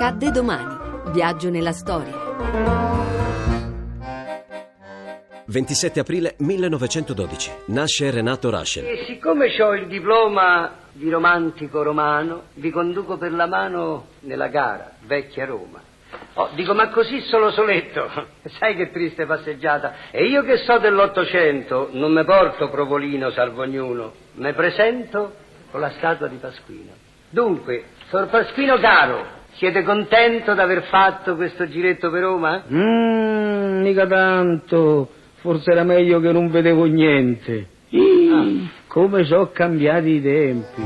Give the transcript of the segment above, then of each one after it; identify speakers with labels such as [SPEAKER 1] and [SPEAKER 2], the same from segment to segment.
[SPEAKER 1] Accadde domani. Viaggio nella storia.
[SPEAKER 2] 27 aprile 1912. Nasce Renato Raschel.
[SPEAKER 3] E siccome ho il diploma di romantico romano, vi conduco per la mano nella gara, vecchia Roma. Oh, dico, ma così solo soletto? Sai che triste passeggiata? E io che so dell'Ottocento, non me porto Provolino, salvo ognuno. Me presento con la statua di Pasquino. Dunque, Sor Pasquino caro, siete contento d'aver fatto questo giretto per Roma?
[SPEAKER 4] Mmm, mica tanto. Forse era meglio che non vedevo niente. Ih, come sono cambiati i tempi.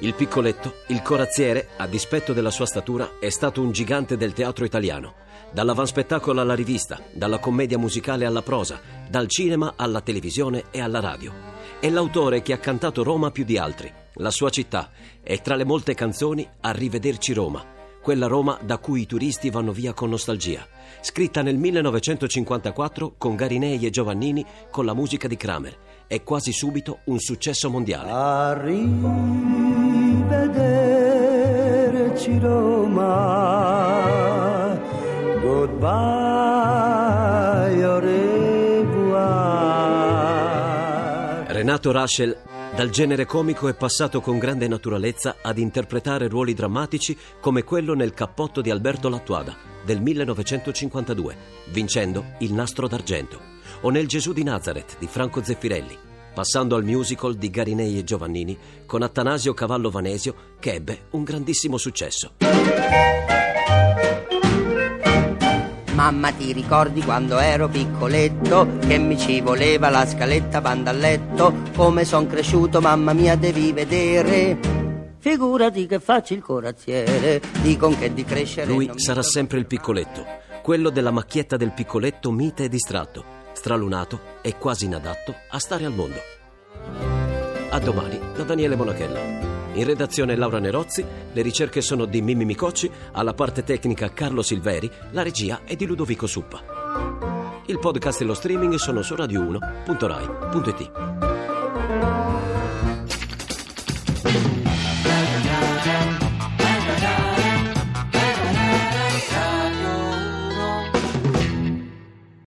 [SPEAKER 2] Il piccoletto, il corazziere, a dispetto della sua statura, è stato un gigante del teatro italiano. Dall'avanspettacolo alla rivista, dalla commedia musicale alla prosa, dal cinema alla televisione e alla radio. È l'autore che ha cantato Roma più di altri, la sua città, e tra le molte canzoni Arrivederci Roma, quella Roma da cui i turisti vanno via con nostalgia, scritta nel 1954 con Garinei e Giovannini con la musica di Kramer. È quasi subito un successo mondiale.
[SPEAKER 5] Arrivederci Roma, goodbye, au revoir.
[SPEAKER 2] Renato Raschel, dal genere comico è passato con grande naturalezza ad interpretare ruoli drammatici come quello nel cappotto di Alberto Lattuada del 1952, vincendo il Nastro d'Argento, o nel Gesù di Nazareth di Franco Zeffirelli, passando al musical di Garinei e Giovannini con Attanasio Cavallo Vanesio che ebbe un grandissimo successo.
[SPEAKER 6] Mamma ti ricordi quando ero piccoletto che mi ci voleva la scaletta banda a letto? Come son cresciuto mamma mia devi vedere. Figurati che faccio il corazziere, dicono che di crescere
[SPEAKER 2] Lui sarà sempre il piccoletto, quello della macchietta del piccoletto mite e distratto, stralunato e quasi inadatto a stare al mondo. A domani da Daniele Monachella. In redazione Laura Nerozzi, le ricerche sono di Mimmi Micocci, alla parte tecnica Carlo Silveri, la regia è di Ludovico Suppa. Il podcast e lo streaming sono su radio1.rai.it.